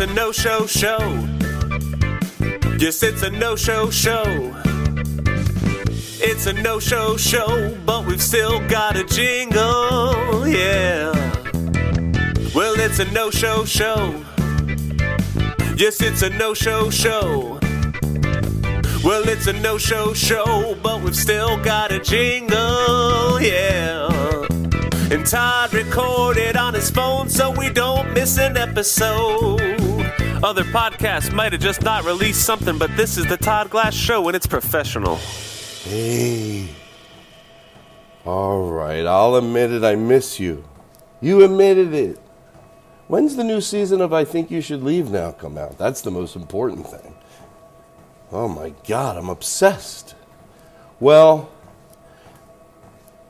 It's a no show show. Yes, it's a no show show. It's a no show show, but we've still got a jingle, yeah. Well, it's a no show show. Yes, it's a no show show. Well, it's a no show show, but we've still got a jingle, Todd recorded on his phone so we don't miss an episode. Other podcasts might have just not released something, but this is the Todd Glass Show and it's professional. Hey. All right, I'll admit it, I miss you. You admitted it. When's the new season of I Think You Should Leave Now come out? That's the most important thing. Oh my God, I'm obsessed. Well,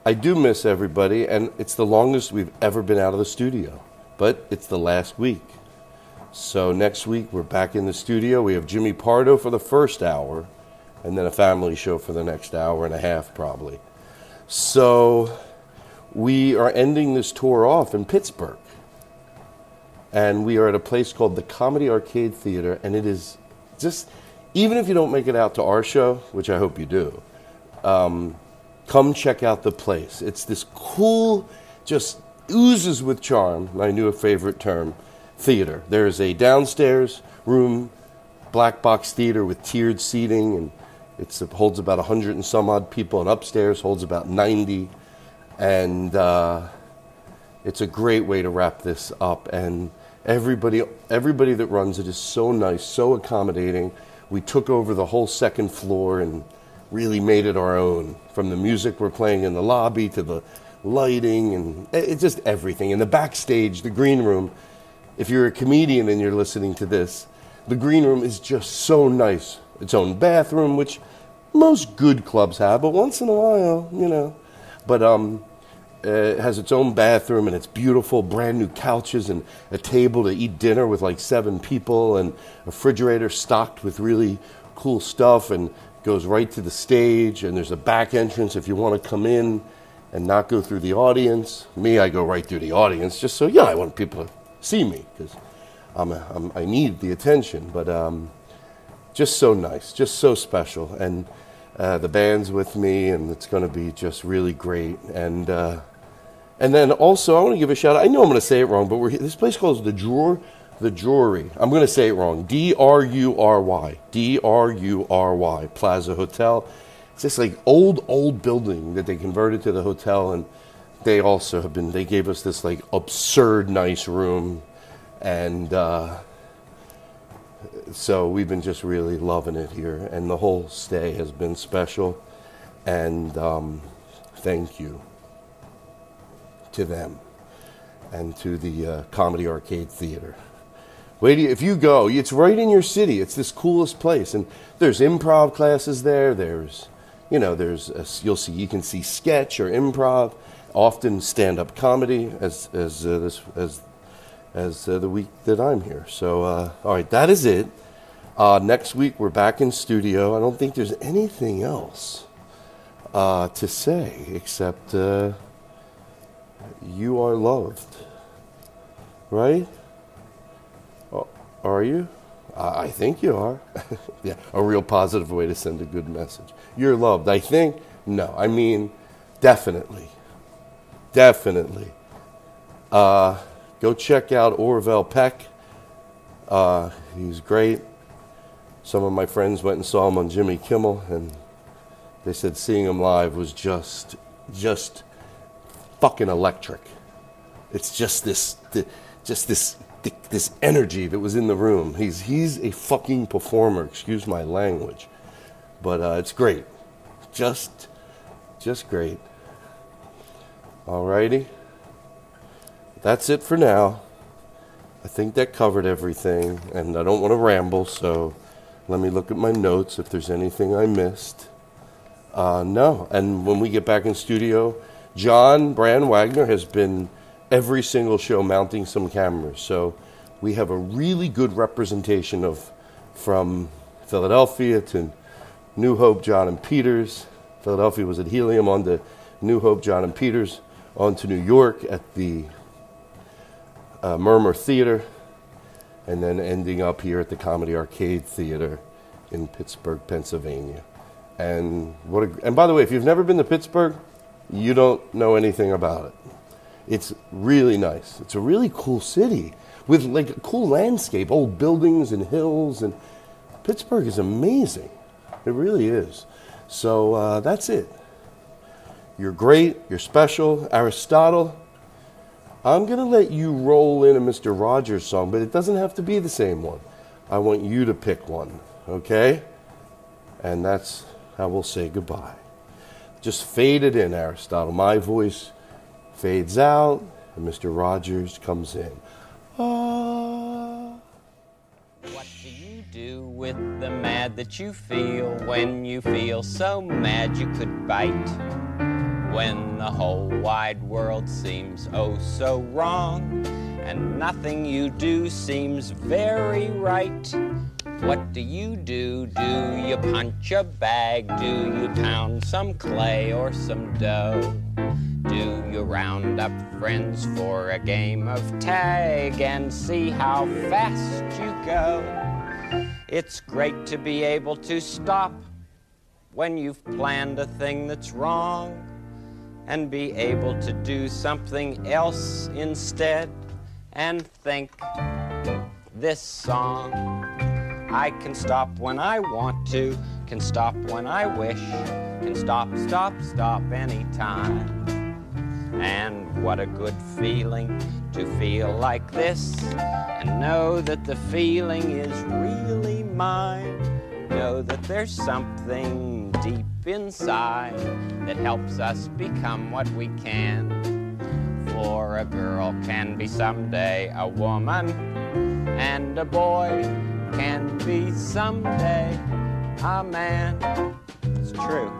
I do miss everybody, and it's the longest we've ever been out of the studio, but it's the last week. So next week we're back in the studio. We have Jimmy Pardo for the first hour, and then a family show for the next hour and a half, probably. So we are ending this tour off in Pittsburgh. And we are at a place called the Comedy Arcade Theater, and it is just, even if you don't make it out to our show, which I hope you do, um, come check out the place. It's this cool, just oozes with charm, my new favorite term, theater. There is a downstairs room, black box theater with tiered seating, and it holds about 100 and some odd people, and upstairs holds about 90. And uh, it's a great way to wrap this up. And everybody, everybody that runs it is so nice, so accommodating. We took over the whole second floor and really made it our own from the music we're playing in the lobby to the lighting and it's just everything. In the backstage, the green room, if you're a comedian and you're listening to this, the green room is just so nice. Its own bathroom, which most good clubs have, but once in a while, you know. But um, uh, it has its own bathroom and it's beautiful, brand new couches and a table to eat dinner with like seven people and a refrigerator stocked with really cool stuff and goes right to the stage and there's a back entrance if you want to come in and not go through the audience. Me, I go right through the audience just so yeah, I want people to see me because I'm, I'm i need the attention. But um, just so nice, just so special, and uh, the band's with me, and it's going to be just really great. And uh, and then also, I want to give a shout out. I know I'm going to say it wrong, but we're this place called the Drawer. The Drury. I'm going to say it wrong. D R U R Y. D R U R Y. Plaza Hotel. It's this like old, old building that they converted to the hotel, and they also have been. They gave us this like absurd nice room, and uh, so we've been just really loving it here, and the whole stay has been special, and um, thank you to them and to the uh, Comedy Arcade Theater. Wait, if you go, it's right in your city. It's this coolest place, and there's improv classes there. There's, you know, there's a, you'll see you can see sketch or improv, often stand-up comedy as as uh, this as as uh, the week that I'm here. So, uh, all right, that is it. Uh, next week we're back in studio. I don't think there's anything else uh, to say except uh, you are loved, right? Are you? I think you are. yeah, a real positive way to send a good message. You're loved. I think. No, I mean, definitely, definitely. Uh, go check out Orville Peck. Uh, he's great. Some of my friends went and saw him on Jimmy Kimmel, and they said seeing him live was just, just fucking electric. It's just this, th- just this, th- this energy that was in the room. He's he's a fucking performer. Excuse my language, but uh, it's great. Just, just great. Alrighty. That's it for now. I think that covered everything, and I don't want to ramble, so let me look at my notes if there's anything I missed. Uh, no, and when we get back in studio, John Brand Wagner has been every single show mounting some cameras, so we have a really good representation of from Philadelphia to New Hope, John and Peter's. Philadelphia was at Helium, on to New Hope, John and Peter's, on to New York at the uh, Murmrr Theater, and then ending up here at the Comedy Arcade Theater in Pittsburgh, Pennsylvania. And what? A, and by the way, if you've never been to Pittsburgh, you don't know anything about it. It's really nice. It's a really cool city with like a cool landscape, old buildings and hills, and Pittsburgh is amazing. It really is. So uh, that's it. You're great. You're special, Aristotle. I'm going to let you roll in a Mr. Rogers song, but it doesn't have to be the same one. I want you to pick one, okay? And that's how we'll say goodbye. Just fade it in, Aristotle. My voice fades out, and Mr. Rogers comes in. Ah. What do you do with the mad that you feel when you feel so mad you could bite? When the whole wide world seems oh so wrong, and nothing you do seems very right. What do you do? Do you punch a bag? Do you pound some clay or some dough? Do you round up friends for a game of tag and see how fast you go? It's great to be able to stop when you've planned a thing that's wrong and be able to do something else instead and think this song. I can stop when I want to, can stop when I wish, can stop, stop, stop anytime. And what a good feeling to feel like this and know that the feeling is really mine. Know that there's something deep inside that helps us become what we can. For a girl can be someday a woman, and a boy can be someday a man. It's true.